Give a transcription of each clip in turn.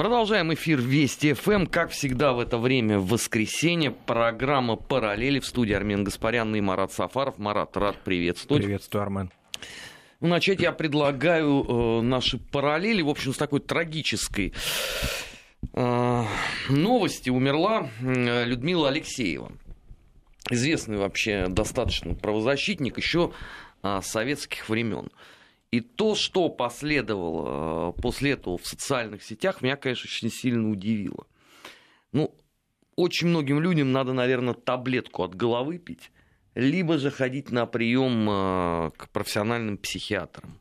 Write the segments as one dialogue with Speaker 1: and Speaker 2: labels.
Speaker 1: Продолжаем эфир Вести ФМ. Как всегда в это время в воскресенье. Программа «Параллели» в студии Армен Гаспарян и Марат Сафаров. Марат, рад приветствовать.
Speaker 2: Приветствую, Армен.
Speaker 1: Начать я предлагаю э, наши параллели, в общем, с такой трагической э, новости. Умерла э, Людмила Алексеева. Известный вообще достаточно правозащитник еще э, советских времен. И то, что последовало э, после этого в социальных сетях, меня, конечно, очень сильно удивило. Ну, очень многим людям надо, наверное, таблетку от головы пить, либо же ходить на прием э, к профессиональным психиатрам.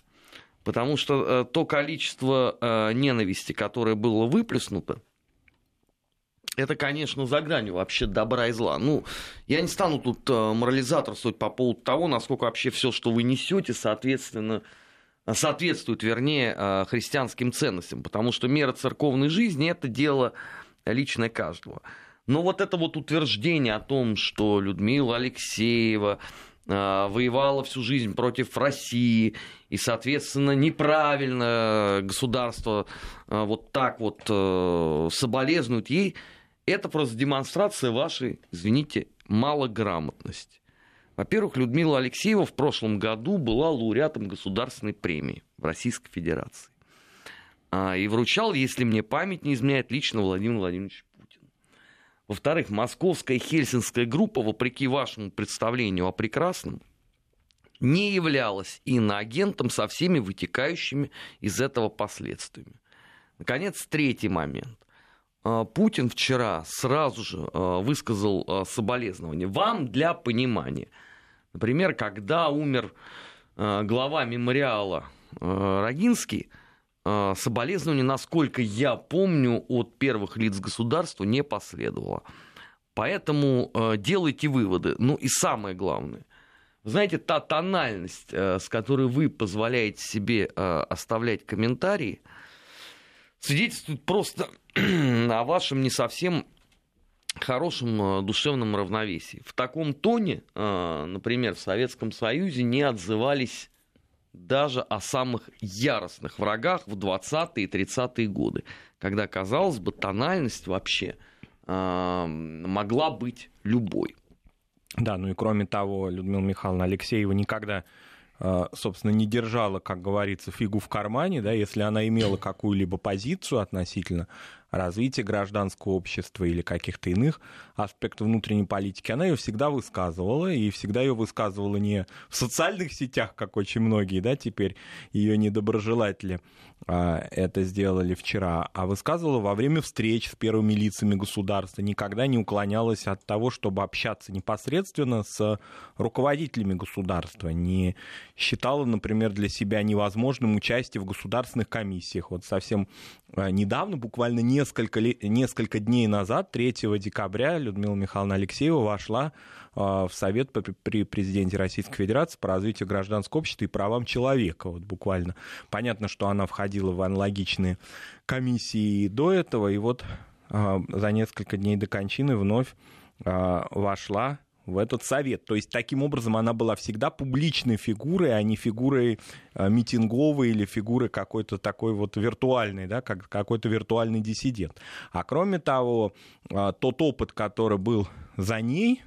Speaker 1: Потому что э, то количество ненависти, которое было выплеснуто, это, конечно, за гранью вообще добра и зла. Ну, я не стану тут морализаторствовать по поводу того, насколько вообще все, что вы несете, соответственно, соответствует, вернее, э, христианским ценностям, потому что мера церковной жизни – это дело личное каждого. Но вот это вот утверждение о том, что Людмила Алексеева э, воевала всю жизнь против России, и, соответственно, неправильно государство э, вот так вот соболезнует ей, это просто демонстрация вашей, извините, малограмотности. Во-первых, Людмила Алексеева в прошлом году была лауреатом государственной премии в Российской Федерации. А, и вручал, если мне память не изменяет, лично Владимир Владимирович Путин. Во-вторых, московская хельсинская группа, вопреки вашему представлению о прекрасном, не являлась иноагентом со всеми вытекающими из этого последствиями. Наконец, третий момент. А, Путин вчера сразу же а, высказал соболезнования. Вам для понимания – Например, когда умер э, глава мемориала э, Рогинский, э, соболезнования, насколько я помню, от первых лиц государства не последовало. Поэтому делайте выводы. Ну и самое главное, знаете, та тональность, с которой вы позволяете себе оставлять комментарии, свидетельствует просто о вашем не совсем хорошем э, душевном равновесии. В таком тоне, э, например, в Советском Союзе не отзывались даже о самых яростных врагах в 20-е и 30-е годы, когда, казалось бы, тональность вообще э, могла быть любой.
Speaker 2: Да, ну и кроме того, Людмила Михайловна Алексеева никогда собственно, не держала, как говорится, фигу в кармане, да, если она имела какую-либо позицию относительно развития гражданского общества или каких-то иных аспектов внутренней политики, она ее всегда высказывала, и всегда ее высказывала не в социальных сетях, как очень многие, да, теперь ее недоброжелатели это сделали вчера, а высказывала во время встреч с первыми лицами государства, никогда не уклонялась от того, чтобы общаться непосредственно с руководителями государства, не считала, например, для себя невозможным участие в государственных комиссиях. Вот совсем а, недавно, буквально несколько, несколько дней назад, 3 декабря, Людмила Михайловна Алексеева вошла а, в Совет при президенте Российской Федерации по развитию гражданского общества и правам человека. Вот буквально. Понятно, что она входила в аналогичные комиссии до этого, и вот а, за несколько дней до кончины вновь вошла в этот совет. То есть, таким образом, она была всегда публичной фигурой, а не фигурой митинговой или фигурой какой-то такой вот виртуальной, да, как какой-то виртуальный диссидент. А кроме того, тот опыт, который был за ней,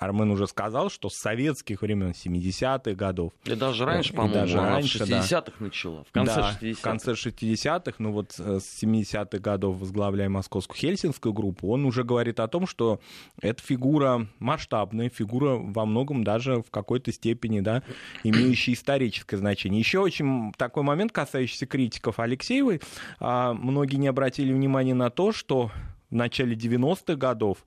Speaker 2: Армен уже сказал, что с советских времен, 70-х годов.
Speaker 1: И даже раньше, по-моему, даже она раньше, в 60-х да. начала, в конце да, 60-х.
Speaker 2: в конце 60-х, ну вот э, с 70-х годов, возглавляя московскую хельсинскую группу, он уже говорит о том, что эта фигура масштабная, фигура во многом даже в какой-то степени, да, имеющая историческое значение. Еще очень такой момент, касающийся критиков Алексеевой, а, многие не обратили внимания на то, что в начале 90-х годов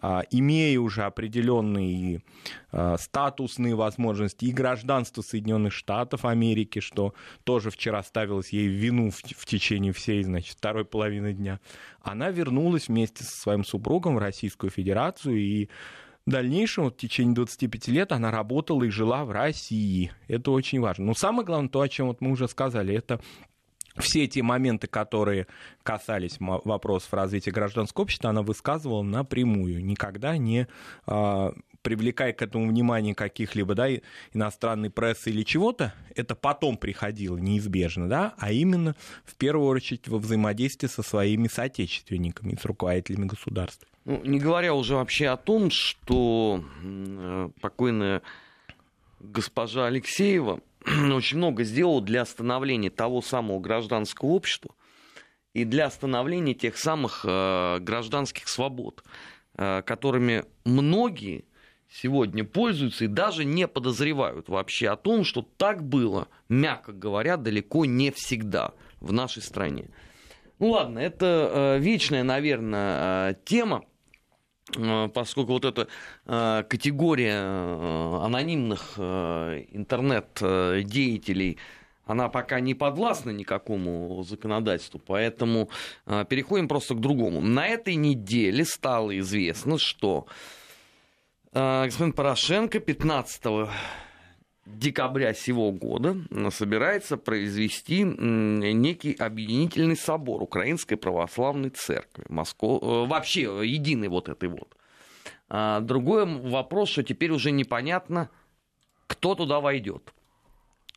Speaker 2: имея уже определенные а, статусные возможности и гражданство Соединенных Штатов Америки, что тоже вчера ставилось ей в вину в течение всей, значит, второй половины дня, она вернулась вместе со своим супругом в Российскую Федерацию и в дальнейшем, вот, в течение 25 лет, она работала и жила в России. Это очень важно. Но самое главное, то, о чем вот мы уже сказали, это все эти моменты, которые касались вопросов развития гражданского общества, она высказывала напрямую, никогда не а, привлекая к этому внимание каких-либо да, иностранной прессы или чего-то, это потом приходило неизбежно, да, а именно в первую очередь во взаимодействии со своими соотечественниками, с руководителями государства.
Speaker 1: Ну, не говоря уже вообще о том, что э, покойная госпожа Алексеева очень много сделала для становления того самого гражданского общества и для становления тех самых э, гражданских свобод, э, которыми многие сегодня пользуются и даже не подозревают вообще о том, что так было, мягко говоря, далеко не всегда в нашей стране. Ну ладно, это э, вечная, наверное, тема, поскольку вот эта э, категория э, анонимных э, интернет-деятелей, она пока не подвластна никакому законодательству, поэтому э, переходим просто к другому. На этой неделе стало известно, что э, господин Порошенко 15 декабря сего года собирается произвести некий объединительный собор Украинской Православной Церкви. Москва, э, вообще единый вот этой вот. А другой вопрос, что теперь уже непонятно, кто туда войдет.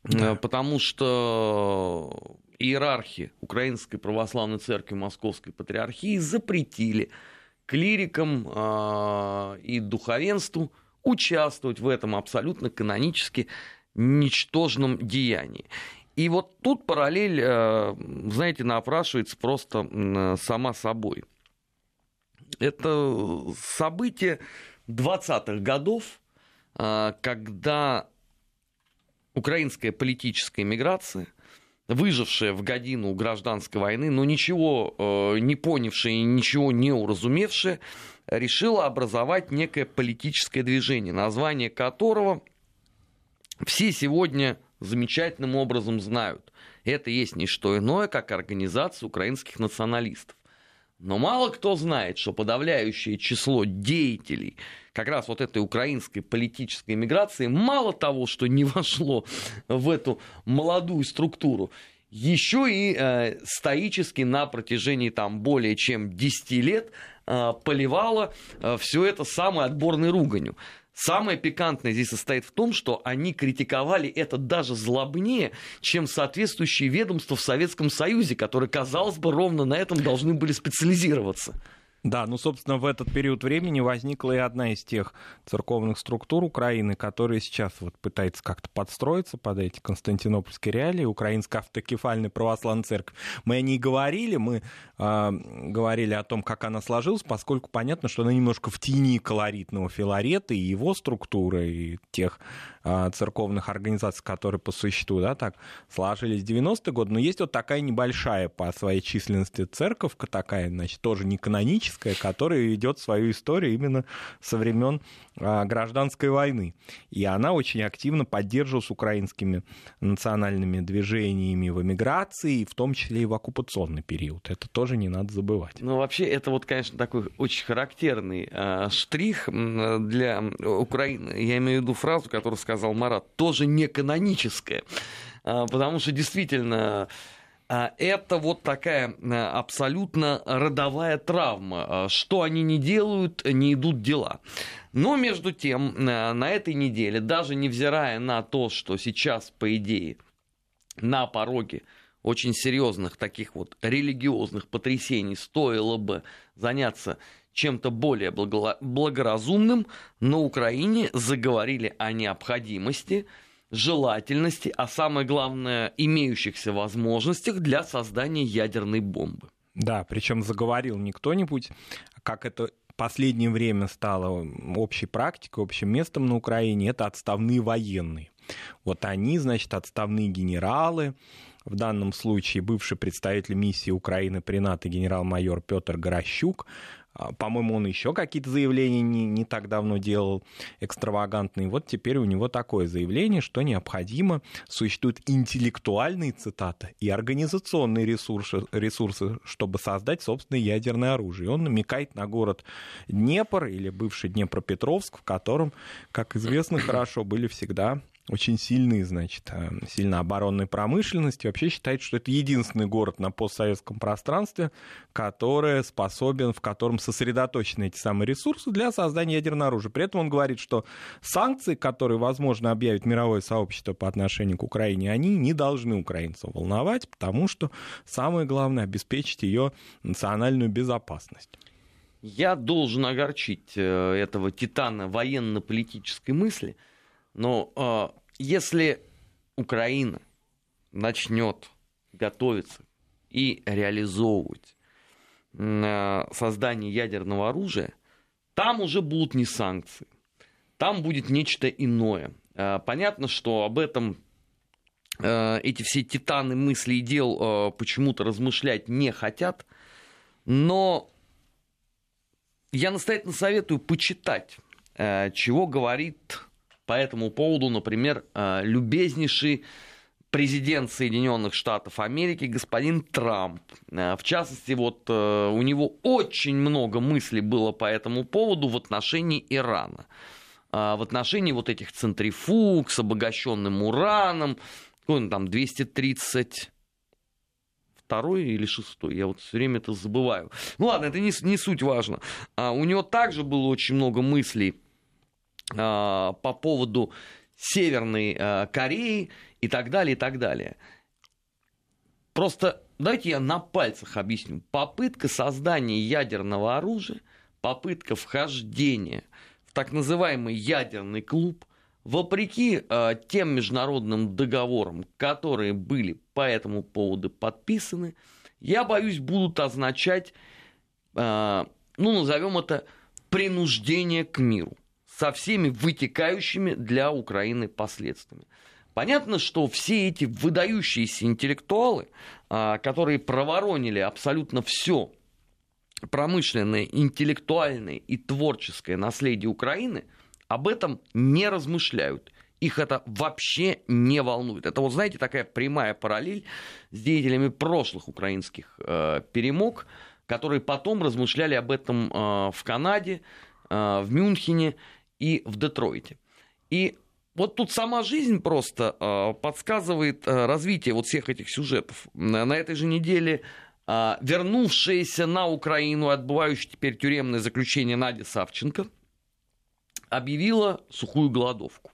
Speaker 1: Да. Э, потому что иерархи Украинской Православной Церкви Московской Патриархии запретили клирикам э, и духовенству участвовать в этом абсолютно канонически ничтожном деянии. И вот тут параллель, э, знаете, напрашивается просто сама собой. Это событие 20-х годов, э, когда украинская политическая миграция, выжившая в годину гражданской войны, но ничего э, не понявшая и ничего не уразумевшая, решила образовать некое политическое движение, название которого все сегодня замечательным образом знают. Это есть не что иное, как организация украинских националистов. Но мало кто знает, что подавляющее число деятелей как раз вот этой украинской политической миграции мало того, что не вошло в эту молодую структуру, еще и э, стоически на протяжении там более чем 10 лет э, поливала э, все это самой отборной руганью. Самое пикантное здесь состоит в том, что они критиковали это даже злобнее, чем соответствующие ведомства в Советском Союзе, которые, казалось бы, ровно на этом должны были специализироваться.
Speaker 2: Да, ну, собственно, в этот период времени возникла и одна из тех церковных структур Украины, которые сейчас вот пытается как-то подстроиться под эти константинопольские реалии, Украинская автокефальная православная церковь. Мы о ней говорили, мы э, говорили о том, как она сложилась, поскольку понятно, что она немножко в тени колоритного Филарета и его структуры, и тех церковных организаций, которые по существу, да, так сложились в 90-е годы. Но есть вот такая небольшая по своей численности церковка, такая, значит, тоже не каноническая, которая идет свою историю именно со времен а, гражданской войны. И она очень активно поддерживалась украинскими национальными движениями в эмиграции, в том числе и в оккупационный период. Это тоже не надо забывать.
Speaker 1: Ну, вообще, это вот, конечно, такой очень характерный э, штрих для Украины. Я имею в виду фразу, которую сказал Марат, тоже не каноническая. Э, потому что действительно а, это вот такая а, абсолютно родовая травма. А, что они не делают, не идут дела. Но между тем, на этой неделе, даже невзирая на то, что сейчас, по идее, на пороге очень серьезных таких вот религиозных потрясений стоило бы заняться чем-то более благоразумным, на Украине заговорили о необходимости желательности, а самое главное, имеющихся возможностях для создания ядерной бомбы.
Speaker 2: Да, причем заговорил не кто-нибудь, как это последнее время стало общей практикой, общим местом на Украине, это отставные военные. Вот они, значит, отставные генералы, в данном случае бывший представитель миссии Украины при НАТО генерал-майор Петр Горощук, а, по-моему, он еще какие-то заявления не, не так давно делал экстравагантные. Вот теперь у него такое заявление, что необходимо, существуют интеллектуальные цитаты и организационные ресурсы, ресурсы, чтобы создать собственное ядерное оружие. И он намекает на город Днепр или бывший Днепропетровск, в котором, как известно, хорошо были всегда очень сильные, значит, э, сильно оборонной промышленности. Вообще считает, что это единственный город на постсоветском пространстве, который способен, в котором сосредоточены эти самые ресурсы для создания ядерного оружия. При этом он говорит, что санкции, которые, возможно, объявит мировое сообщество по отношению к Украине, они не должны украинцев волновать, потому что самое главное обеспечить ее национальную безопасность.
Speaker 1: Я должен огорчить э, этого титана военно-политической мысли – но э, если Украина начнет готовиться и реализовывать э, создание ядерного оружия, там уже будут не санкции, там будет нечто иное. Э, понятно, что об этом эти все титаны мысли и дел почему-то размышлять не хотят, но я настоятельно советую почитать, чего говорит по этому поводу, например, э, любезнейший президент Соединенных Штатов Америки господин Трамп. Э, в частности, вот э, у него очень много мыслей было по этому поводу в отношении Ирана. В отношении вот этих центрифуг с обогащенным ураном, он там, 230 второй или шестой, я вот все время это забываю. Ну ладно, это не, не суть важно. А у него также было очень много мыслей по поводу Северной а, Кореи и так далее, и так далее. Просто давайте я на пальцах объясню. Попытка создания ядерного оружия, попытка вхождения в так называемый ядерный клуб, вопреки э, тем международным договорам, которые были по этому поводу подписаны, я боюсь, будут означать, э, ну, назовем это, принуждение к миру со всеми вытекающими для Украины последствиями. Понятно, что все эти выдающиеся интеллектуалы, а, которые проворонили абсолютно все промышленное, интеллектуальное и творческое наследие Украины, об этом не размышляют. Их это вообще не волнует. Это вот, знаете, такая прямая параллель с деятелями прошлых украинских э, перемог, которые потом размышляли об этом э, в Канаде, э, в Мюнхене и в Детройте. И вот тут сама жизнь просто э, подсказывает э, развитие вот всех этих сюжетов. На этой же неделе э, вернувшаяся на Украину, отбывающая теперь тюремное заключение Надя Савченко, объявила сухую голодовку.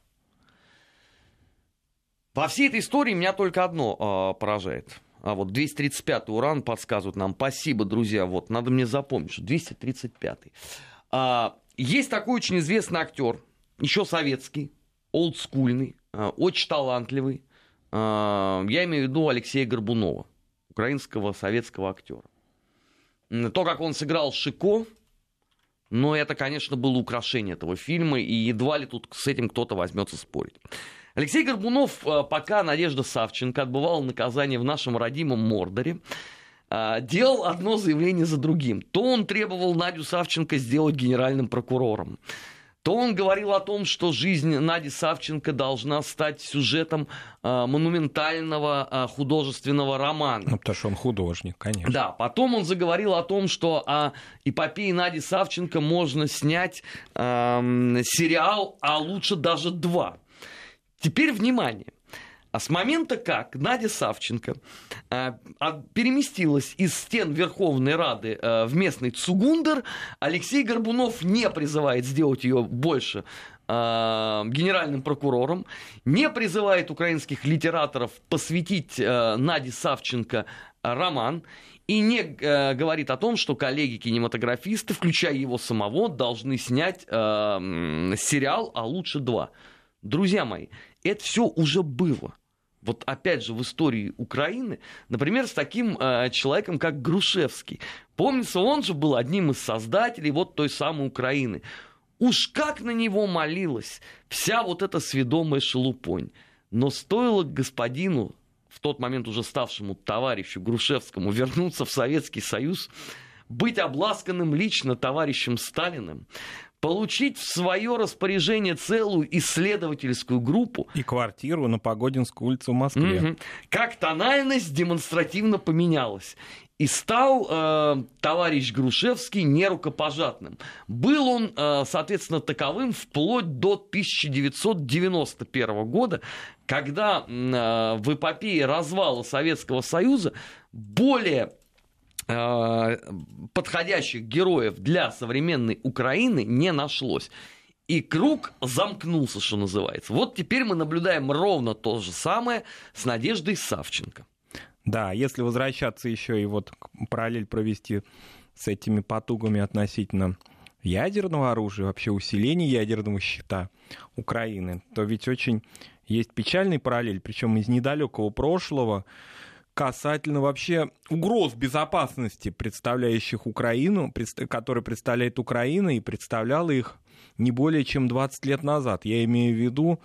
Speaker 1: Во всей этой истории меня только одно поражает. А вот 235 уран подсказывает нам. Спасибо, друзья. Вот, надо мне запомнить, что 235. А, есть такой очень известный актер, еще советский, олдскульный, а, очень талантливый. А, я имею в виду Алексея Горбунова, украинского советского актера. То, как он сыграл Шико, но это, конечно, было украшение этого фильма, и едва ли тут с этим кто-то возьмется спорить. Алексей Горбунов, а, пока Надежда Савченко отбывала наказание в нашем родимом Мордоре, делал одно заявление за другим. То он требовал Надю Савченко сделать генеральным прокурором, то он говорил о том, что жизнь Нади Савченко должна стать сюжетом э, монументального э, художественного романа.
Speaker 2: Ну, потому что он художник, конечно.
Speaker 1: Да, потом он заговорил о том, что о эпопее Нади Савченко можно снять э, сериал, а лучше даже два. Теперь внимание. А с момента как Надя Савченко э, переместилась из стен Верховной Рады э, в местный Цугундер, Алексей Горбунов не призывает сделать ее больше генеральным прокурором, не призывает украинских литераторов посвятить Наде Савченко роман, и не говорит о том, что коллеги-кинематографисты, включая его самого, должны снять сериал, а лучше два. Друзья мои, это все уже было вот опять же в истории Украины, например, с таким э, человеком, как Грушевский. Помнится, он же был одним из создателей вот той самой Украины. Уж как на него молилась вся вот эта сведомая шелупонь. Но стоило господину, в тот момент уже ставшему товарищу Грушевскому, вернуться в Советский Союз, быть обласканным лично товарищем Сталиным, получить в свое распоряжение целую исследовательскую группу.
Speaker 2: И квартиру на Погодинскую улицу в Москве. Угу.
Speaker 1: Как тональность демонстративно поменялась. И стал э, товарищ Грушевский нерукопожатным. Был он, э, соответственно, таковым вплоть до 1991 года, когда э, в эпопее развала Советского Союза более подходящих героев для современной Украины не нашлось. И круг замкнулся, что называется. Вот теперь мы наблюдаем ровно то же самое с Надеждой Савченко.
Speaker 2: Да, если возвращаться еще и вот параллель провести с этими потугами относительно ядерного оружия, вообще усиления ядерного щита Украины, то ведь очень есть печальный параллель, причем из недалекого прошлого, касательно вообще угроз безопасности, представляющих Украину, которые представляет Украина и представляла их не более чем 20 лет назад. Я имею в виду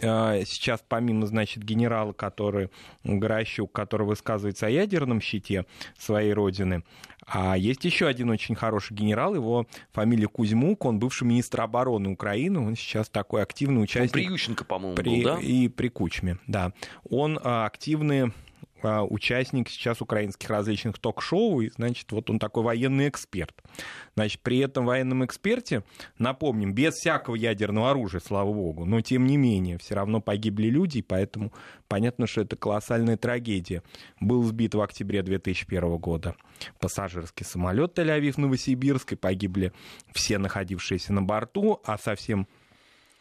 Speaker 2: э, сейчас помимо, значит, генерала, который, Горощук, который высказывается о ядерном щите своей родины, а есть еще один очень хороший генерал, его фамилия Кузьмук, он бывший министр обороны Украины, он сейчас такой активный участник. Он
Speaker 1: при Ющенко, по-моему,
Speaker 2: при,
Speaker 1: был, да?
Speaker 2: И при Кучме, да. Он э, активный а, участник сейчас украинских различных ток-шоу, и, значит, вот он такой военный эксперт. Значит, при этом военном эксперте, напомним, без всякого ядерного оружия, слава богу, но тем не менее, все равно погибли люди, и поэтому понятно, что это колоссальная трагедия. Был сбит в октябре 2001 года пассажирский самолет Тель-Авив-Новосибирск, и погибли все находившиеся на борту, а совсем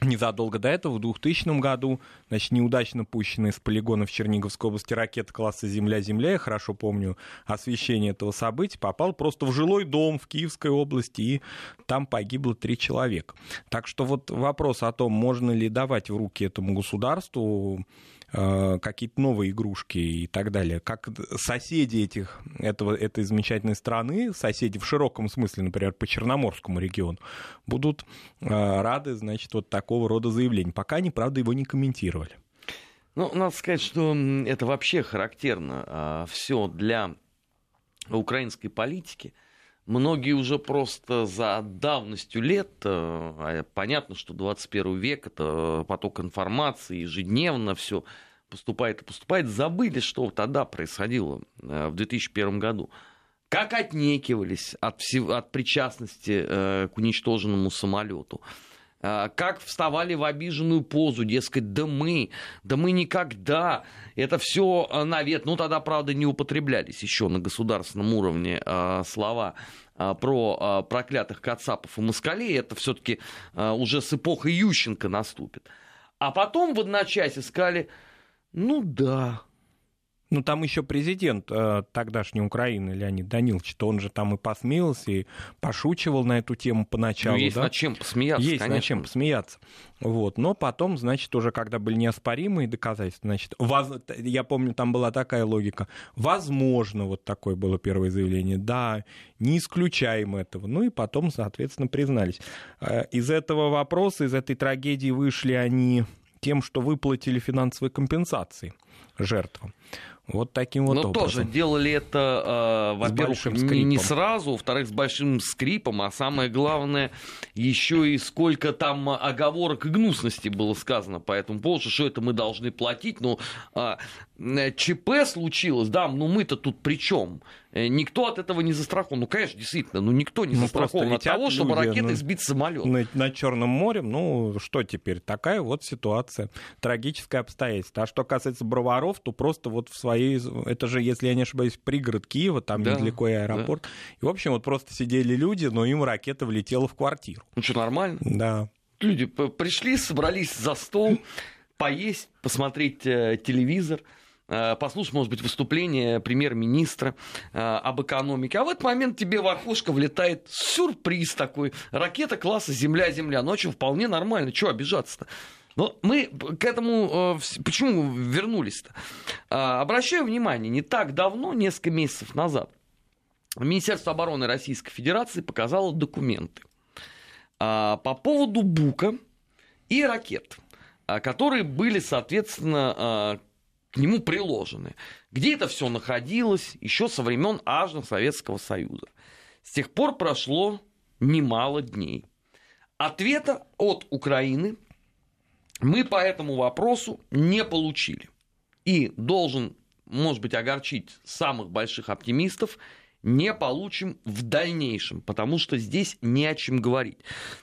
Speaker 2: Незадолго до этого, в 2000 году, значит, неудачно пущенная с полигона в Черниговской области ракета класса «Земля-Земля», я хорошо помню освещение этого события, попал просто в жилой дом в Киевской области, и там погибло три человека. Так что вот вопрос о том, можно ли давать в руки этому государству какие-то новые игрушки и так далее. Как соседи этих, этого, этой замечательной страны, соседи в широком смысле, например, по Черноморскому региону, будут э, рады, значит, вот такого рода заявлений. Пока они, правда, его не комментировали.
Speaker 1: Ну, надо сказать, что это вообще характерно а, все для украинской политики. Многие уже просто за давностью лет, э, а понятно, что 21 век это поток информации, ежедневно все поступает и поступает, забыли, что тогда происходило э, в 2001 году. Как отнекивались от, всего, от причастности э, к уничтоженному самолету как вставали в обиженную позу, дескать, да мы, да мы никогда, это все навет. Ну, тогда, правда, не употреблялись еще на государственном уровне слова про проклятых кацапов и москалей, это все-таки уже с эпохой Ющенко наступит. А потом в одночасье сказали, ну да,
Speaker 2: ну, там еще президент э, тогдашней Украины, Леонид Данилович, то он же там и посмеялся, и пошучивал на эту тему поначалу. Ну,
Speaker 1: есть
Speaker 2: да?
Speaker 1: над чем посмеяться,
Speaker 2: Есть
Speaker 1: конечно.
Speaker 2: над чем посмеяться. Вот. Но потом, значит, уже когда были неоспоримые доказательства, значит, воз... я помню, там была такая логика. Возможно, вот такое было первое заявление. Да, не исключаем этого. Ну и потом, соответственно, признались. Э, из этого вопроса, из этой трагедии вышли они тем, что выплатили финансовые компенсации жертвам. Вот таким вот
Speaker 1: Но
Speaker 2: образом.
Speaker 1: тоже делали это, э, во-первых, не, не сразу, во-вторых, с большим скрипом, а самое главное, еще и сколько там оговорок и гнусности было сказано по этому поводу, что это мы должны платить. Но э, ЧП случилось, да, но мы-то тут при чем? Э, никто от этого не застрахован. Ну, конечно, действительно, ну никто не ну, застрахован от того, чтобы люди, ракетой ну, сбить самолет.
Speaker 2: На, на Черном море, ну что теперь? Такая вот ситуация. Трагическое обстоятельство. А что касается броваров, то просто вот в своей... Это же, если я не ошибаюсь, пригород Киева, там да, недалеко и аэропорт. Да. И, в общем, вот просто сидели люди, но им ракета влетела в квартиру.
Speaker 1: Ну что, нормально?
Speaker 2: Да.
Speaker 1: Люди пришли, собрались за стол, поесть, посмотреть э, телевизор – Э, послушать, может быть, выступление премьер-министра э, об экономике. А в этот момент тебе в окошко влетает сюрприз такой. Ракета класса «Земля-Земля». Ночью вполне нормально. Чего обижаться-то? Но мы к этому э, почему вернулись-то? Обращаю внимание, не так давно, несколько месяцев назад, Министерство обороны Российской Федерации показало документы по поводу БУКа и ракет, которые были, соответственно, к нему приложены. Где это все находилось еще со времен аж Советского Союза. С тех пор прошло немало дней. Ответа от Украины мы по этому вопросу не получили. И должен, может быть, огорчить самых больших оптимистов, не получим в дальнейшем, потому что здесь не о чем говорить.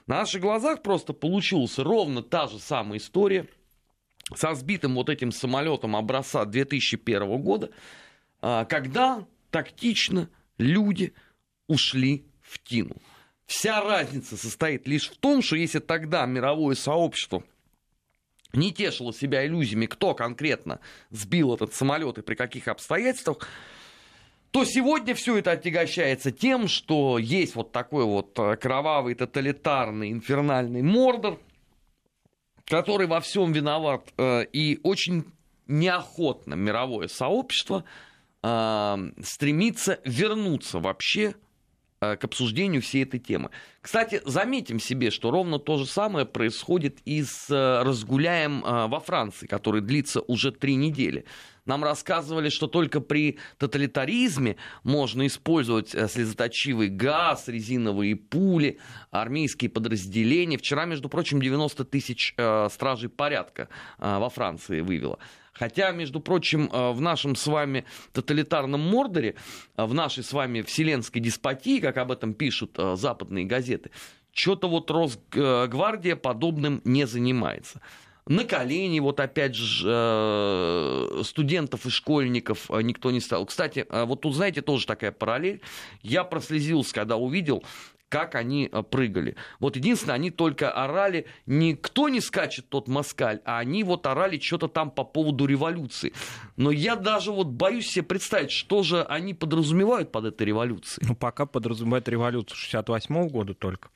Speaker 1: На наших глазах просто получилась ровно та же самая история со сбитым вот этим самолетом образца 2001 года, а, когда тактично люди ушли в Тину. Вся разница состоит лишь в том, что если тогда мировое сообщество не тешило себя иллюзиями, кто конкретно сбил этот самолет и при каких обстоятельствах, то сегодня все это отягощается тем, что есть вот такой вот э, кровавый, тоталитарный, инфернальный мордор, который во всем виноват, э, и очень неохотно мировое сообщество э, стремится вернуться вообще к обсуждению всей этой темы. Кстати, заметим себе, что ровно то же самое происходит и с э, разгуляем э, во Франции, который длится уже три недели. Нам рассказывали, что только при тоталитаризме можно использовать слезоточивый газ, резиновые пули, армейские подразделения. Вчера, между прочим, 90 тысяч стражей порядка во Франции вывело. Хотя, между прочим, э, в нашем с вами тоталитарном Мордоре, э, в нашей с вами вселенской деспотии, как об этом пишут э, западные газеты, что-то вот Росгвардия подобным не занимается на колени, вот опять же, студентов и школьников никто не стал. Кстати, вот тут, знаете, тоже такая параллель. Я прослезился, когда увидел как они э, прыгали. Вот единственное, они только орали, никто не скачет тот москаль, а они вот орали что-то там по поводу революции. Но я даже вот боюсь себе представить, что же они подразумевают под этой революцией.
Speaker 2: Ну, пока подразумевают революцию 68 года только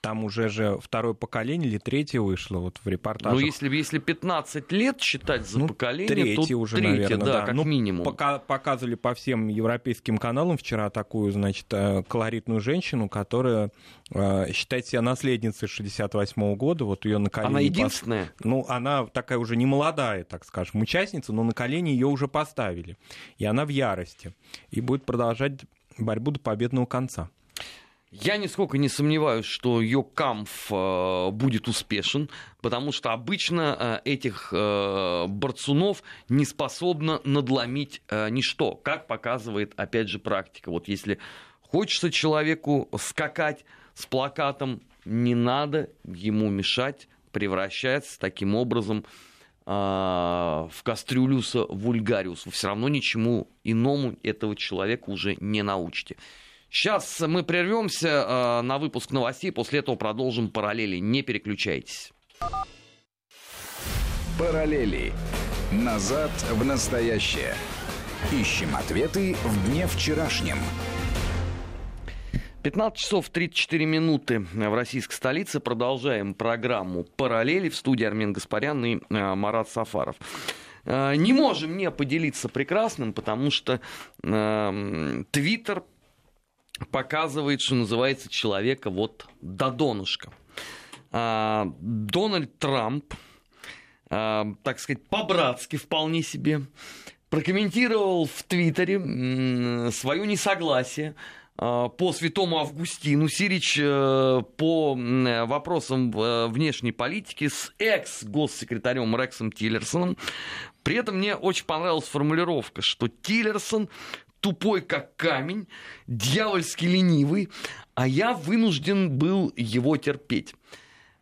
Speaker 2: там уже же второе поколение или третье вышло вот в репортаже.
Speaker 1: Ну, если, если 15 лет считать за ну, поколение, третье
Speaker 2: то уже, третье, наверное,
Speaker 1: да, да. как ну, минимум.
Speaker 2: Пока, показывали по всем европейским каналам вчера такую, значит, э, колоритную женщину, которая э, считает себя наследницей 68 -го года, вот ее на колени...
Speaker 1: Она единственная? Пос...
Speaker 2: Ну, она такая уже не молодая, так скажем, участница, но на колени ее уже поставили. И она в ярости. И будет продолжать борьбу до победного конца.
Speaker 1: Я нисколько не сомневаюсь, что ее камф э, будет успешен, потому что обычно э, этих э, борцунов не способно надломить ничто, как показывает, опять же, практика. Вот если хочется человеку скакать с плакатом, не надо ему мешать, превращается таким образом в кастрюлюса вульгариуса. Все равно ничему иному этого человека уже не научите. Сейчас мы прервемся э, на выпуск новостей, после этого продолжим параллели. Не переключайтесь.
Speaker 3: Параллели. Назад в настоящее. Ищем ответы в дне вчерашнем.
Speaker 1: 15 часов 34 минуты в российской столице. Продолжаем программу «Параллели» в студии Армен Гаспарян и э, Марат Сафаров. Э, не можем не поделиться прекрасным, потому что Твиттер показывает, что называется, человека вот до донышка. А, Дональд Трамп, а, так сказать, по-братски вполне себе, прокомментировал в Твиттере свое несогласие а, по святому Августину Сирич э, по вопросам э, внешней политики с экс-госсекретарем Рексом Тиллерсоном. При этом мне очень понравилась формулировка, что Тиллерсон тупой как камень, дьявольски ленивый, а я вынужден был его терпеть.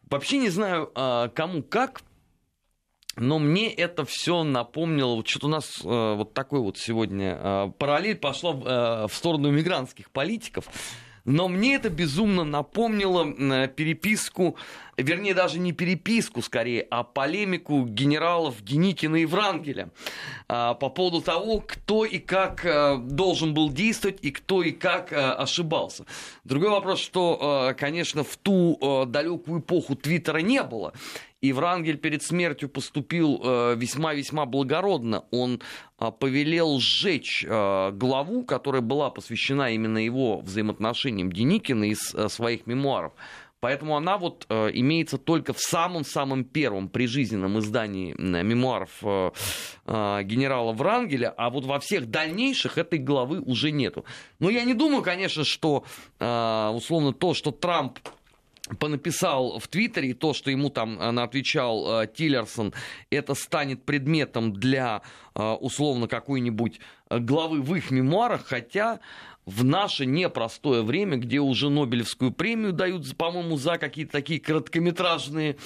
Speaker 1: Вообще не знаю, а, кому как, но мне это все напомнило, вот что-то у нас а, вот такой вот сегодня а, параллель пошла в сторону мигрантских политиков. Но мне это безумно напомнило переписку, вернее, даже не переписку скорее, а полемику генералов Деникина и Врангеля а, по поводу того, кто и как а, должен был действовать и кто и как а, ошибался. Другой вопрос, что, конечно, в ту далекую эпоху Твиттера не было. И Врангель перед смертью поступил э, весьма-весьма благородно. Он э, повелел сжечь э, главу, которая была посвящена именно его взаимоотношениям Деникина из своих мемуаров. Поэтому она вот э, имеется только в самом-самом первом прижизненном издании мемуаров э, э, генерала Врангеля, а вот во всех дальнейших этой главы уже нету. Но я не думаю, конечно, что условно то, что Трамп понаписал в Твиттере, то, что ему там э, отвечал э, Тиллерсон, это станет предметом для, э, условно, какой-нибудь главы в их мемуарах, хотя в наше непростое время, где уже Нобелевскую премию дают, по-моему, за какие-то такие короткометражные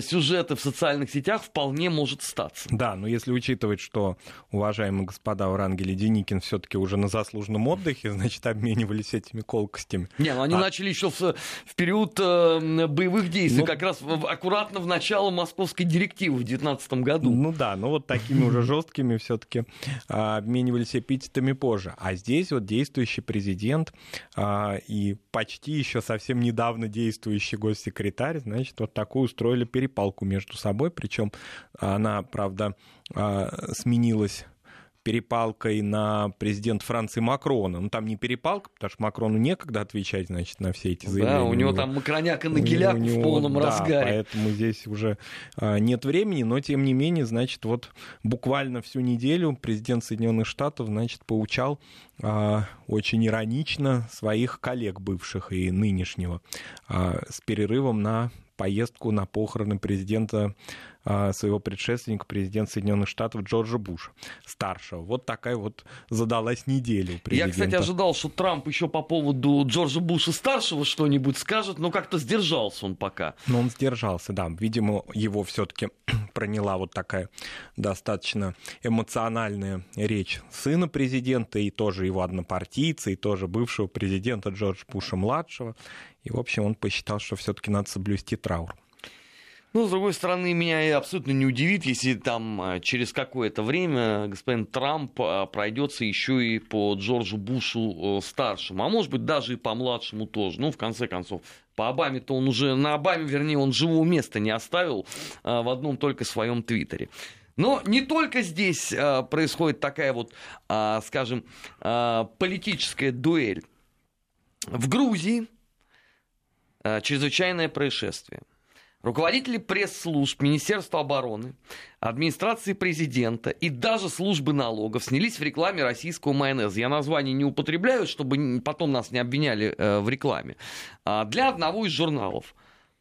Speaker 1: сюжеты в социальных сетях вполне может статься.
Speaker 2: Да, но если учитывать, что уважаемые господа Врангель и Деникин все-таки уже на заслуженном отдыхе, значит, обменивались этими колкостями.
Speaker 1: Не, ну они а... начали еще в, в период э, боевых действий, ну... как раз в, аккуратно в начало московской директивы в 2019 году.
Speaker 2: Ну да, но вот такими уже жесткими все-таки а, обменивались эпитетами позже. А здесь вот действующий президент а, и почти еще совсем недавно действующий госсекретарь, значит, вот такую устроили перепалку между собой, причем она, правда, а, сменилась перепалкой на президент Франции Макрона. Ну, там не перепалка, потому что Макрону некогда отвечать, значит, на все эти заявления.
Speaker 1: Да, у него там макроняк и нагеляк в полном да, разгаре.
Speaker 2: поэтому здесь уже а, нет времени, но, тем не менее, значит, вот буквально всю неделю президент Соединенных Штатов, значит, поучал а, очень иронично своих коллег бывших и нынешнего а, с перерывом на поездку на похороны президента а, своего предшественника, президента Соединенных Штатов Джорджа Буша, старшего. Вот такая вот задалась неделя у президента.
Speaker 1: Я, кстати, ожидал, что Трамп еще по поводу Джорджа Буша старшего что-нибудь скажет, но как-то сдержался он пока.
Speaker 2: Но он сдержался, да. Видимо, его все-таки проняла вот такая достаточно эмоциональная речь сына президента и тоже его однопартийца, и тоже бывшего президента Джорджа Буша-младшего. И, в общем, он посчитал, что все-таки надо соблюсти траур.
Speaker 1: Ну, с другой стороны, меня абсолютно не удивит, если там а, через какое-то время господин Трамп а, пройдется еще и по Джорджу Бушу старшему, а может быть даже и по младшему тоже. Ну, в конце концов, по Обаме-то он уже, на Обаме, вернее, он живого места не оставил а, в одном только своем твиттере. Но не только здесь происходит такая вот, скажем, политическая дуэль. В Грузии Э, чрезвычайное происшествие. Руководители пресс-служб Министерства обороны, администрации президента и даже службы налогов снялись в рекламе российского майонеза. Я название не употребляю, чтобы потом нас не обвиняли э, в рекламе. А для одного из журналов.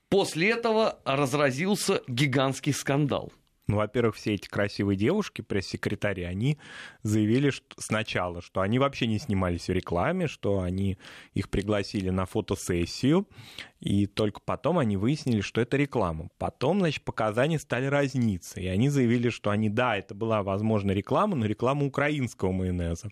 Speaker 1: После этого разразился гигантский скандал.
Speaker 2: Ну, во-первых, все эти красивые девушки, пресс-секретари, они заявили что, сначала, что они вообще не снимались в рекламе, что они их пригласили на фотосессию, и только потом они выяснили, что это реклама. Потом, значит, показания стали разниться, и они заявили, что они, да, это была, возможно, реклама, но реклама украинского майонеза,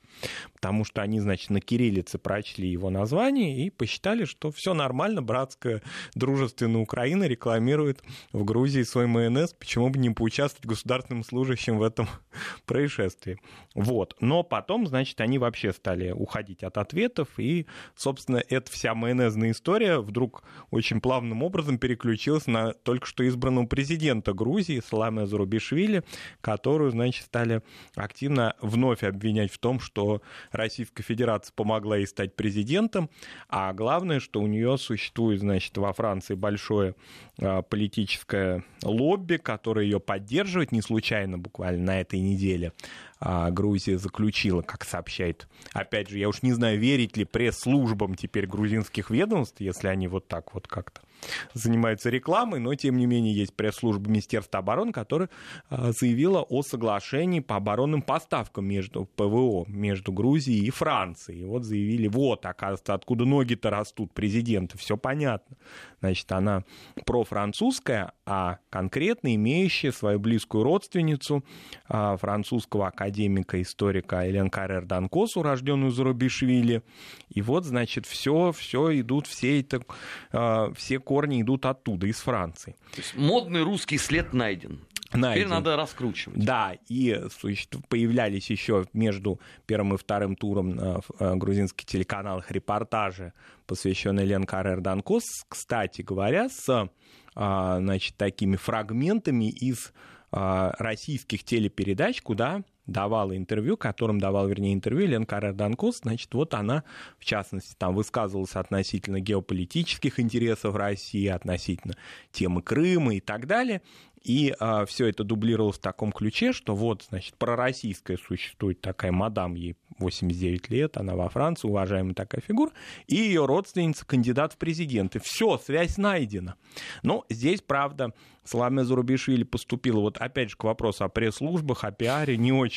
Speaker 2: потому что они, значит, на кириллице прочли его название и посчитали, что все нормально, братская дружественная Украина рекламирует в Грузии свой майонез, почему бы не поучаствовать государственным служащим в этом происшествии. Вот. Но потом, значит, они вообще стали уходить от ответов, и, собственно, эта вся майонезная история вдруг очень плавным образом переключилась на только что избранного президента Грузии Саламе Зарубишвили, которую, значит, стали активно вновь обвинять в том, что Российская Федерация помогла ей стать президентом, а главное, что у нее существует, значит, во Франции большое а, политическое лобби, которое ее поддерживает, не случайно буквально на этой неделе Грузия заключила, как сообщает. Опять же, я уж не знаю, верить ли пресс-службам теперь грузинских ведомств, если они вот так вот как-то занимаются рекламой, но тем не менее есть пресс-служба Министерства обороны, которая а, заявила о соглашении по оборонным поставкам между ПВО, между Грузией и Францией. И вот заявили, вот, оказывается, откуда ноги-то растут президента, все понятно. Значит, она профранцузская, а конкретно имеющая свою близкую родственницу, а, французского академика, историка Элен Каррер Данкос, урожденную Зарубишвили. И вот, значит, все, все идут, все это, а, все корни идут оттуда, из Франции.
Speaker 1: То есть модный русский след найден. Найден. Теперь надо раскручивать.
Speaker 2: Да, и появлялись еще между первым и вторым туром на грузинских телеканалах репортажи, посвященные Лен Каррер Данкос, кстати говоря, с а, значит, такими фрагментами из российских телепередач, куда давала интервью, которым давал, вернее, интервью Лен Карер Данкос, значит, вот она, в частности, там высказывалась относительно геополитических интересов России, относительно темы Крыма и так далее. И а, все это дублировалось в таком ключе, что вот, значит, пророссийская существует такая мадам, ей 89 лет, она во Франции, уважаемая такая фигура, и ее родственница кандидат в президенты. Все, связь найдена. Но здесь, правда, Саламе Зарубишвили поступила, вот опять же к вопросу о пресс-службах, о пиаре, не очень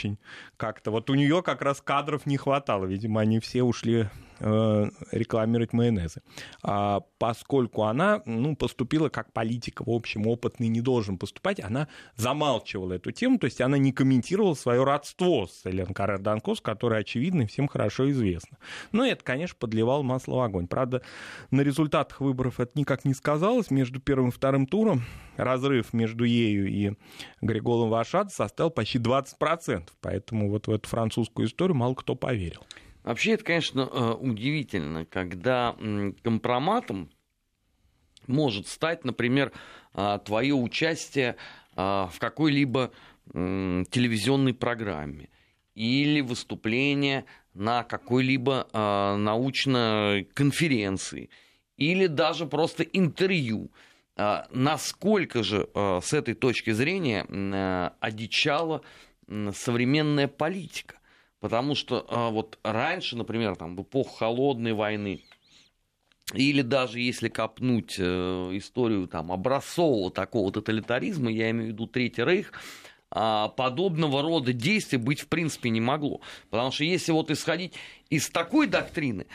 Speaker 2: как-то. Вот у нее как раз кадров не хватало, видимо, они все ушли рекламировать майонезы. А поскольку она ну, поступила как политика, в общем, опытный не должен поступать, она замалчивала эту тему, то есть она не комментировала свое родство с Элен Каррер Данкос, которое, очевидно, всем хорошо известно. Но это, конечно, подливал масло в огонь. Правда, на результатах выборов это никак не сказалось. Между первым и вторым туром разрыв между ею и Григолом Вашад составил почти 20%. Поэтому вот в эту французскую историю мало кто поверил.
Speaker 1: Вообще это, конечно, э, удивительно, когда компроматом может стать, например, а, твое участие а, в какой-либо телевизионной программе или выступление на какой-либо научной конференции или даже просто интервью. Насколько же с этой точки зрения одичала современная политика? Потому что а, вот раньше, например, там, в эпоху холодной войны, или даже если копнуть э, историю там, образцового такого тоталитаризма, я имею в виду Третий Рейх, а, подобного рода действий быть в принципе не могло. Потому что если вот исходить из такой доктрины,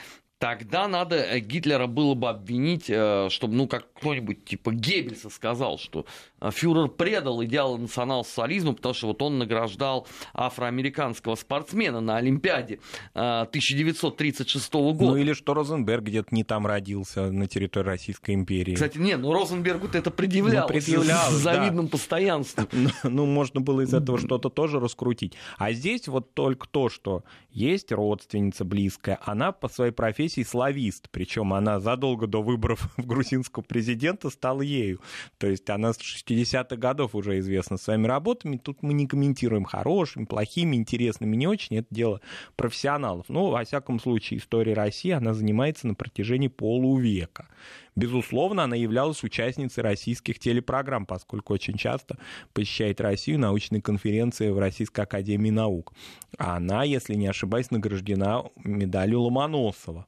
Speaker 1: тогда надо э, Гитлера было бы обвинить, э, чтобы, ну, как кто-нибудь типа Геббельса сказал, что э, фюрер предал идеалы национал-социализма, потому что вот он награждал афроамериканского спортсмена на Олимпиаде 1936 года.
Speaker 2: Ну или что Розенберг где-то не там родился, на территории Российской империи.
Speaker 1: Кстати, нет, ну Розенбергу-то это предъявлялось, ну, предъявлялось с завидным да. постоянством.
Speaker 2: Ну, ну, можно было из этого что-то тоже раскрутить. А здесь вот только то, что есть родственница близкая, она по своей профессии славист, причем она задолго до выборов в грузинского президента стала ею. То есть она с 60-х годов уже известна своими работами. Тут мы не комментируем хорошими, плохими, интересными, не очень. Это дело профессионалов. Но, во всяком случае, история России она занимается на протяжении полувека. Безусловно, она являлась участницей российских телепрограмм, поскольку очень часто посещает Россию научные конференции в Российской Академии Наук. А она, если не ошибаюсь, награждена медалью Ломоносова.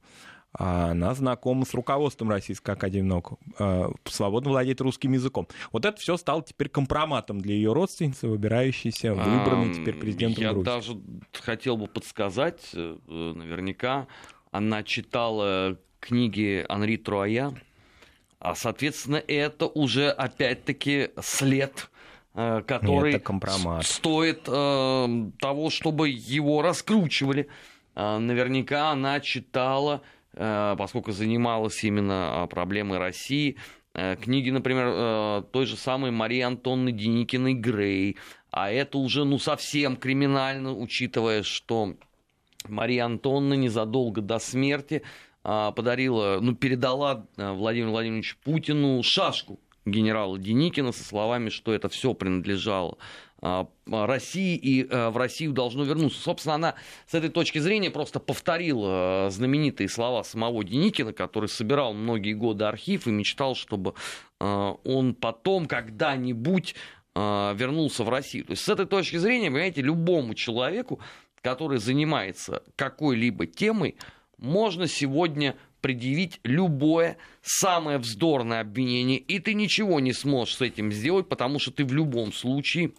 Speaker 2: А она знакома с руководством Российской Академии Наук, э, свободно владеет русским языком. Вот это все стало теперь компроматом для ее родственницы, выбирающейся, выбранной теперь президентом
Speaker 1: Я
Speaker 2: Грузии.
Speaker 1: Я даже хотел бы подсказать, э, наверняка, она читала книги Анри Труая, а, соответственно, это уже опять-таки след э, который стоит э, того, чтобы его раскручивали. Э, наверняка она читала, поскольку занималась именно проблемой России, э, книги, например, э, той же самой Марии Антонны Деникиной Грей. А это уже ну, совсем криминально, учитывая, что Мария Антонна незадолго до смерти подарила, ну, передала Владимиру Владимировичу Путину шашку генерала Деникина со словами, что это все принадлежало России и в Россию должно вернуться. Собственно, она с этой точки зрения просто повторила знаменитые слова самого Деникина, который собирал многие годы архив и мечтал, чтобы он потом когда-нибудь вернулся в Россию. То есть с этой точки зрения, понимаете, любому человеку, который занимается какой-либо темой, можно сегодня предъявить любое самое вздорное обвинение, и ты ничего не сможешь с этим сделать, потому что ты в любом случае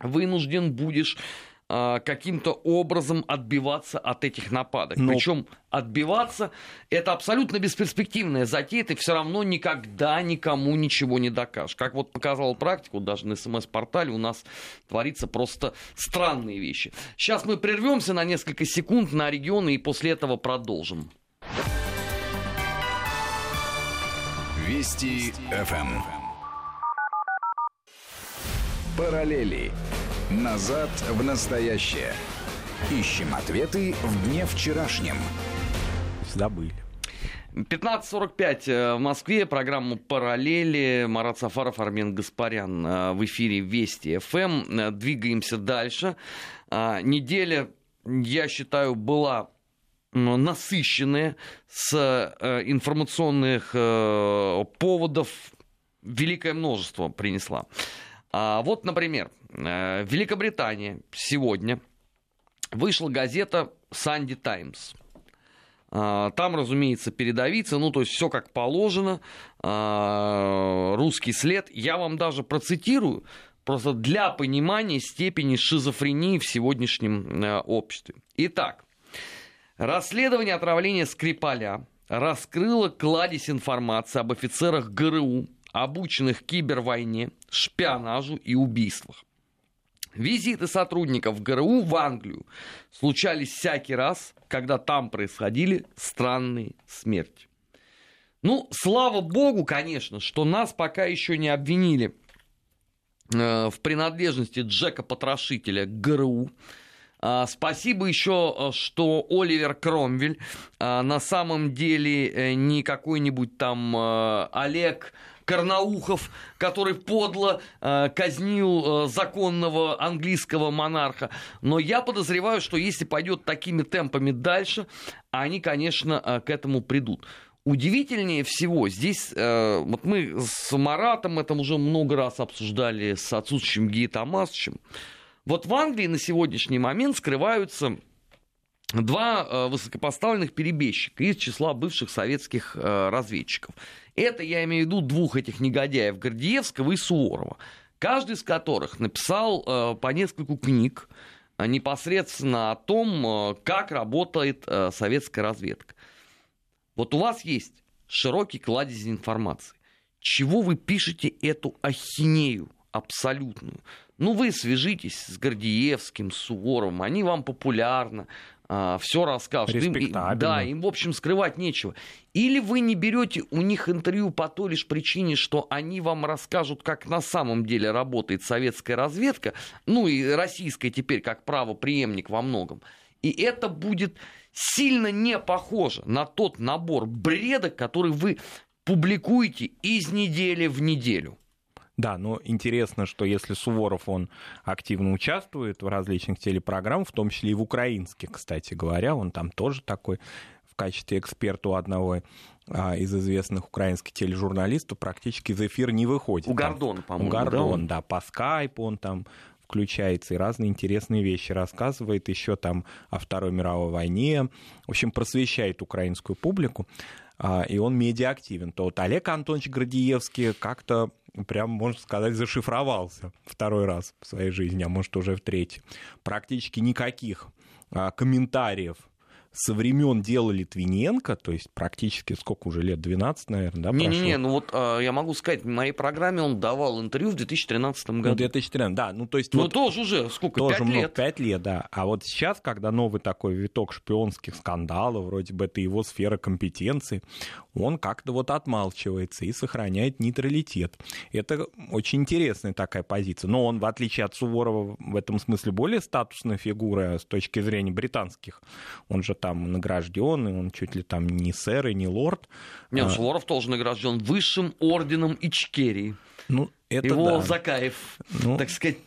Speaker 1: вынужден будешь а, каким-то образом отбиваться от этих нападок. Но... Причем отбиваться это абсолютно бесперспективная затея, ты все равно никогда никому ничего не докажешь. Как вот показала практику, даже на СМС-портале у нас творится просто странные вещи. Сейчас мы прервемся на несколько секунд на регионы и после этого продолжим.
Speaker 3: Вести ФМ. Параллели. Назад в настоящее. Ищем ответы в дне вчерашнем.
Speaker 2: Забыли.
Speaker 1: 15.45 э, в Москве. Программа «Параллели». Марат Сафаров, Армен Гаспарян э, в эфире Вести ФМ. Э, двигаемся дальше. Неделя, я считаю, была насыщенная с информационных поводов. Великое множество принесла. А вот, например, Великобритания сегодня вышла газета «Санди Таймс». А, там, разумеется, передовица, ну, то есть все как положено, а, русский след. Я вам даже процитирую, просто для понимания степени шизофрении в сегодняшнем э, обществе. Итак, расследование отравления Скрипаля раскрыло кладезь информации об офицерах ГРУ, обученных кибервойне, шпионажу и убийствах. Визиты сотрудников ГРУ в Англию случались всякий раз, когда там происходили странные смерти. Ну, слава богу, конечно, что нас пока еще не обвинили э, в принадлежности Джека Потрошителя к ГРУ. А, спасибо еще, э, что Оливер Кромвель а, на самом деле э, не какой-нибудь там Олег Карнаухов, который подло э, казнил э, законного английского монарха. Но я подозреваю, что если пойдет такими темпами дальше, они, конечно, э, к этому придут. Удивительнее всего здесь, э, вот мы с Маратом это уже много раз обсуждали с отсутствующим Томасовичем. Вот в Англии на сегодняшний момент скрываются два э, высокопоставленных перебежчика из числа бывших советских э, разведчиков. Это я имею в виду двух этих негодяев, Гордеевского и Суворова, каждый из которых написал э, по нескольку книг непосредственно о том, как работает советская разведка. Вот у вас есть широкий кладезь информации. Чего вы пишете эту ахинею абсолютную? Ну, вы свяжитесь с Гордеевским, с Суворовым, они вам популярны, а, все рассказывают. Им, да, им, в общем, скрывать нечего. Или вы не берете у них интервью по той лишь причине, что они вам расскажут, как на самом деле работает советская разведка, ну и российская теперь как правоприемник во многом. И это будет сильно не похоже на тот набор бреда, который вы публикуете из недели в неделю.
Speaker 2: Да, но интересно, что если Суворов, он активно участвует в различных телепрограммах, в том числе и в украинских, кстати говоря, он там тоже такой в качестве эксперта у одного а, из известных украинских тележурналистов практически из эфира не выходит.
Speaker 1: У Гордона, по-моему.
Speaker 2: У Гордона, да, да, по скайпу он там включается и разные интересные вещи рассказывает еще там о Второй мировой войне, в общем, просвещает украинскую публику, а, и он медиаактивен. То вот Олег Антонович Градиевский как-то прям, можно сказать, зашифровался второй раз в своей жизни, а может уже в третий. Практически никаких а, комментариев со времен дела Литвиненко, то есть практически сколько уже лет, 12, наверное, да,
Speaker 1: Не-не-не, ну вот э, я могу сказать, в моей программе он давал интервью в 2013 году. Ну,
Speaker 2: 2013, да, ну то есть...
Speaker 1: Ну вот тоже уже, сколько,
Speaker 2: тоже
Speaker 1: 5 лет?
Speaker 2: 5 лет, да. А вот сейчас, когда новый такой виток шпионских скандалов, вроде бы это его сфера компетенции, он как-то вот отмалчивается и сохраняет нейтралитет. Это очень интересная такая позиция. Но он, в отличие от Суворова, в этом смысле более статусная фигура с точки зрения британских. Он же там награжден, и он чуть ли там не сэр и не лорд.
Speaker 1: Нет, а... Суворов тоже награжден высшим орденом Ичкерии.
Speaker 2: Ну, это
Speaker 1: Его
Speaker 2: да.
Speaker 1: Закаев, ну... так сказать,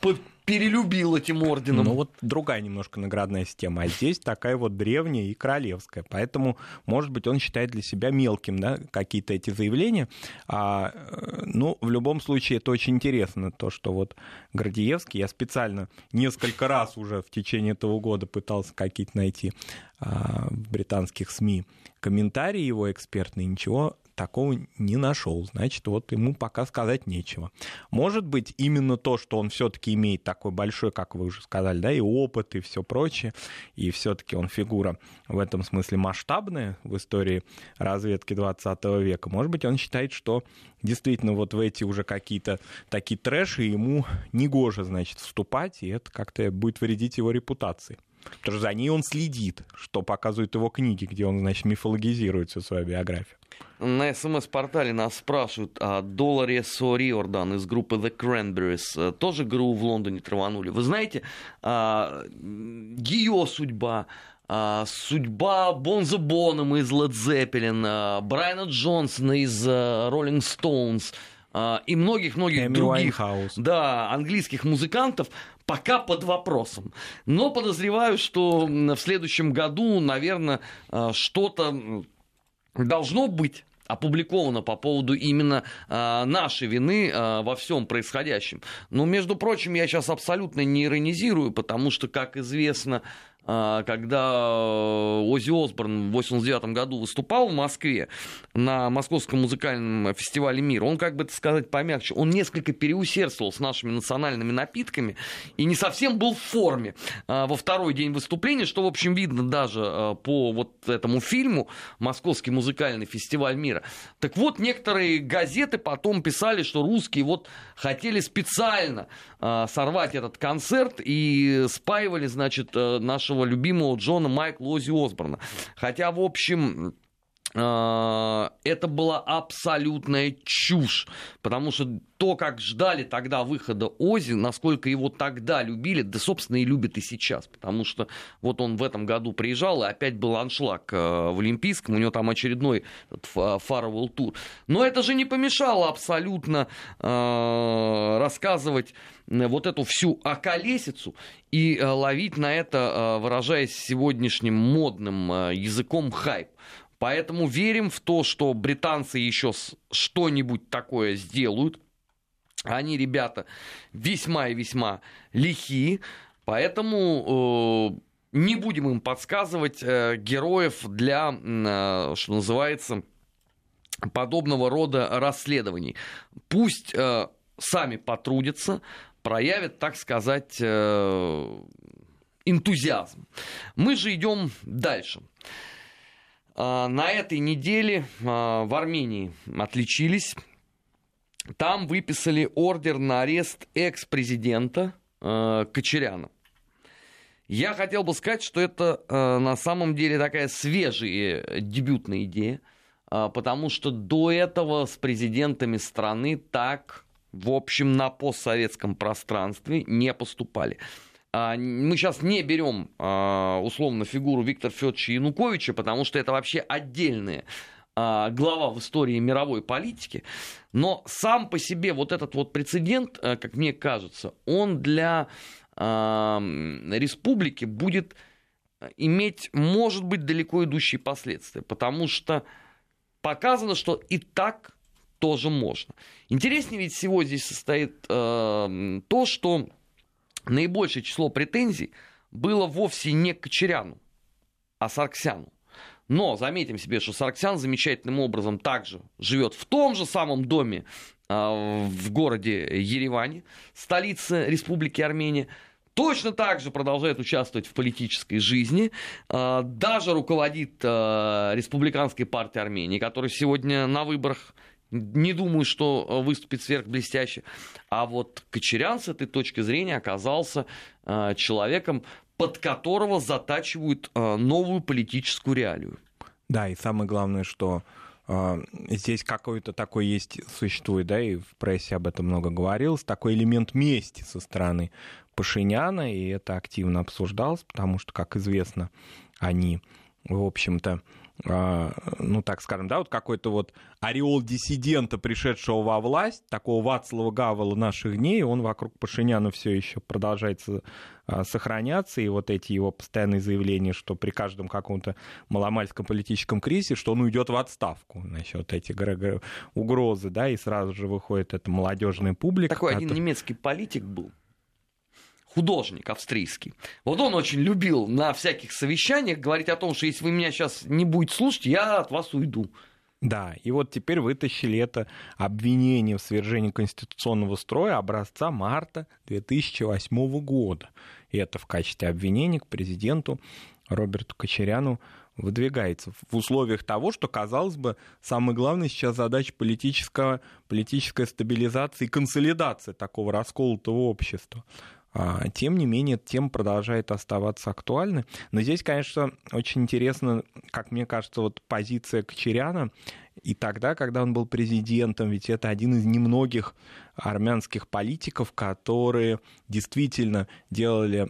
Speaker 1: перелюбил этим орденом.
Speaker 2: Ну вот другая немножко наградная система, а здесь такая вот древняя и королевская. Поэтому, может быть, он считает для себя мелким да, какие-то эти заявления. А, э, ну, в любом случае, это очень интересно, то, что вот Гордеевский, я специально несколько раз уже в течение этого года пытался какие-то найти а, в британских СМИ комментарии его экспертные, ничего такого не нашел. Значит, вот ему пока сказать нечего. Может быть, именно то, что он все-таки имеет такой большой, как вы уже сказали, да, и опыт, и все прочее, и все-таки он фигура в этом смысле масштабная в истории разведки 20 века. Может быть, он считает, что действительно вот в эти уже какие-то такие трэши ему негоже, значит, вступать, и это как-то будет вредить его репутации. Потому что за ней он следит, что показывают его книги, где он, значит, мифологизирует всю свою биографию.
Speaker 1: На СМС-портале нас спрашивают о Долларе Сориордан из группы The Cranberries. Э, тоже ГРУ в Лондоне траванули. Вы знаете, а, ее судьба, а, судьба Бонза Бонома из Led Zeppelin, Брайана Джонсона из Rolling Stones и многих-многих других да, английских музыкантов пока под вопросом. Но подозреваю, что в следующем году, наверное, что-то должно быть опубликовано по поводу именно э, нашей вины э, во всем происходящем. Но, между прочим, я сейчас абсолютно не иронизирую, потому что, как известно, когда э, Ози Осборн в 89 году выступал в Москве на Московском музыкальном фестивале «Мир», он, как бы это сказать помягче, он несколько переусердствовал с нашими национальными напитками и не совсем был в форме а, во второй день выступления, что, в общем, видно даже а, по вот этому фильму «Московский музыкальный фестиваль мира». Так вот, некоторые газеты потом писали, что русские вот хотели специально сорвать этот концерт и спаивали, значит, э, нашего нашего любимого Джона Майкла Ози Осборна. Хотя, в общем, это была абсолютная чушь, потому что то, как ждали тогда выхода Ози, насколько его тогда любили, да, собственно, и любят и сейчас, потому что вот он в этом году приезжал, и опять был аншлаг э, в Олимпийском, у него там очередной фаровал тур. Но это же не помешало абсолютно э, рассказывать вот эту всю околесицу и э, ловить на это, выражаясь сегодняшним модным языком, хайп. Поэтому верим в то, что британцы еще что-нибудь такое сделают. Они, ребята, весьма и весьма лихие. Поэтому э, не будем им подсказывать э, героев для, э, что называется, подобного рода расследований. Пусть э, сами потрудятся, проявят, так сказать, э, энтузиазм. Мы же идем дальше. А, на этой неделе а, в Армении отличились. Там выписали ордер на арест экс-президента а, Кочеряна. Я хотел бы сказать, что это на самом деле такая свежая дебютная идея, потому что до этого с президентами страны так, в общем, на постсоветском пространстве не поступали. А, мы сейчас не берем а, условно фигуру Виктора Федоровича Януковича, потому что это вообще отдельная а, глава в истории мировой политики. Но сам по себе вот этот вот прецедент, как мне кажется, он для республики будет иметь, может быть, далеко идущие последствия, потому что показано, что и так тоже можно. Интереснее ведь всего здесь состоит э, то, что наибольшее число претензий было вовсе не к Кочеряну, а Сарксяну. Но заметим себе, что Сарксян замечательным образом также живет в том же самом доме э, в городе Ереване, столице Республики Армения, точно так же продолжает участвовать в политической жизни, э, даже руководит э, Республиканской партией Армении, которая сегодня на выборах не думаю, что э, выступит сверхблестяще. А вот Кочерян с этой точки зрения оказался э, человеком, под которого затачивают э, новую политическую реалию.
Speaker 2: Да, и самое главное, что здесь какой-то такой есть, существует, да, и в прессе об этом много говорилось, такой элемент мести со стороны Пашиняна, и это активно обсуждалось, потому что, как известно, они, в общем-то, ну, так скажем, да, вот какой-то вот ореол диссидента, пришедшего во власть, такого Вацлава Гавела наших дней, он вокруг Пашиняна все еще продолжает а, сохраняться, и вот эти его постоянные заявления, что при каждом каком-то маломальском политическом кризисе, что он уйдет в отставку, насчет этих угрозы, да, и сразу же выходит эта молодежная публика.
Speaker 1: Такой который... один немецкий политик был, художник австрийский. Вот он очень любил на всяких совещаниях говорить о том, что если вы меня сейчас не будете слушать, я от вас уйду.
Speaker 2: Да, и вот теперь вытащили это обвинение в свержении конституционного строя образца марта 2008 года. И это в качестве обвинения к президенту Роберту Кочеряну выдвигается в условиях того, что, казалось бы, самая главная сейчас задача политического, политическая стабилизация и консолидация такого расколотого общества. А, тем не менее, тема продолжает оставаться актуальной. Но здесь, конечно, очень интересно, как мне кажется, вот позиция Кочеряна и тогда, когда он был президентом, ведь это один из немногих армянских политиков, которые действительно делали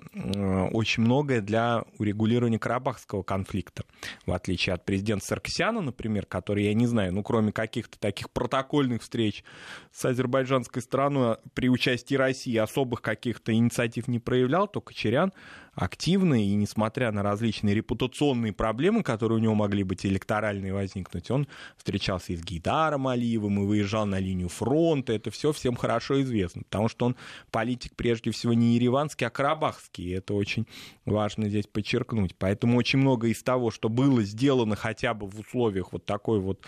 Speaker 2: очень многое для урегулирования карабахского конфликта. В отличие от президента Сарксяна, например, который, я не знаю, ну, кроме каких-то таких протокольных встреч с азербайджанской страной при участии России особых каких-то инициатив не проявлял, то Кочерян активный, и несмотря на различные репутационные проблемы, которые у него могли быть электоральные возникнуть, он встречался и с Гейдаром Алиевым, и выезжал на линию фронта, это все всем хорошо известно, потому что он политик прежде всего не ереванский, а карабахский, и это очень важно здесь подчеркнуть. Поэтому очень много из того, что было сделано хотя бы в условиях вот такой вот,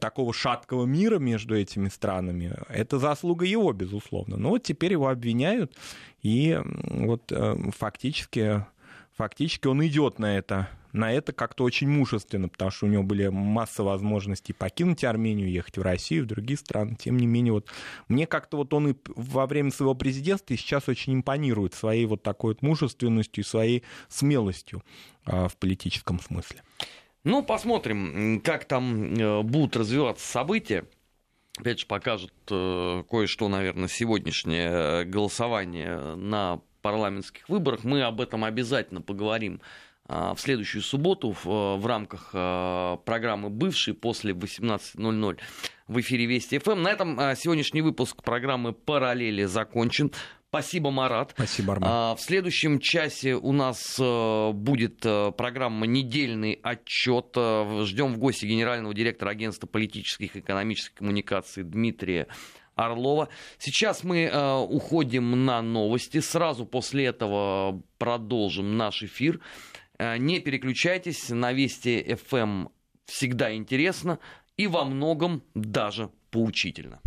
Speaker 2: такого шаткого мира между этими странами, это заслуга его, безусловно. Но вот теперь его обвиняют, и вот э, фактически, фактически он идет на это, на это как-то очень мужественно, потому что у него были масса возможностей покинуть Армению, ехать в Россию, в другие страны. Тем не менее, вот мне как-то вот он и во время своего президентства и сейчас очень импонирует своей вот такой вот мужественностью и своей смелостью а, в политическом смысле.
Speaker 1: Ну, посмотрим, как там э, будут развиваться события опять же, покажет э, кое-что, наверное, сегодняшнее голосование на парламентских выборах. Мы об этом обязательно поговорим э, в следующую субботу в, э, рамках э, программы «Бывший» после 18.00 в эфире Вести ФМ. На этом э, сегодняшний выпуск программы «Параллели» закончен. Спасибо, Марат.
Speaker 2: Спасибо, Арман.
Speaker 1: А, в следующем часе у нас э, будет э, программа «Недельный отчет». Э, ждем в гости генерального директора агентства политических и экономических коммуникаций Дмитрия Орлова. Сейчас мы э, уходим на новости. Сразу после этого продолжим наш эфир. Э, не переключайтесь. На Вести FM всегда интересно и во многом даже поучительно.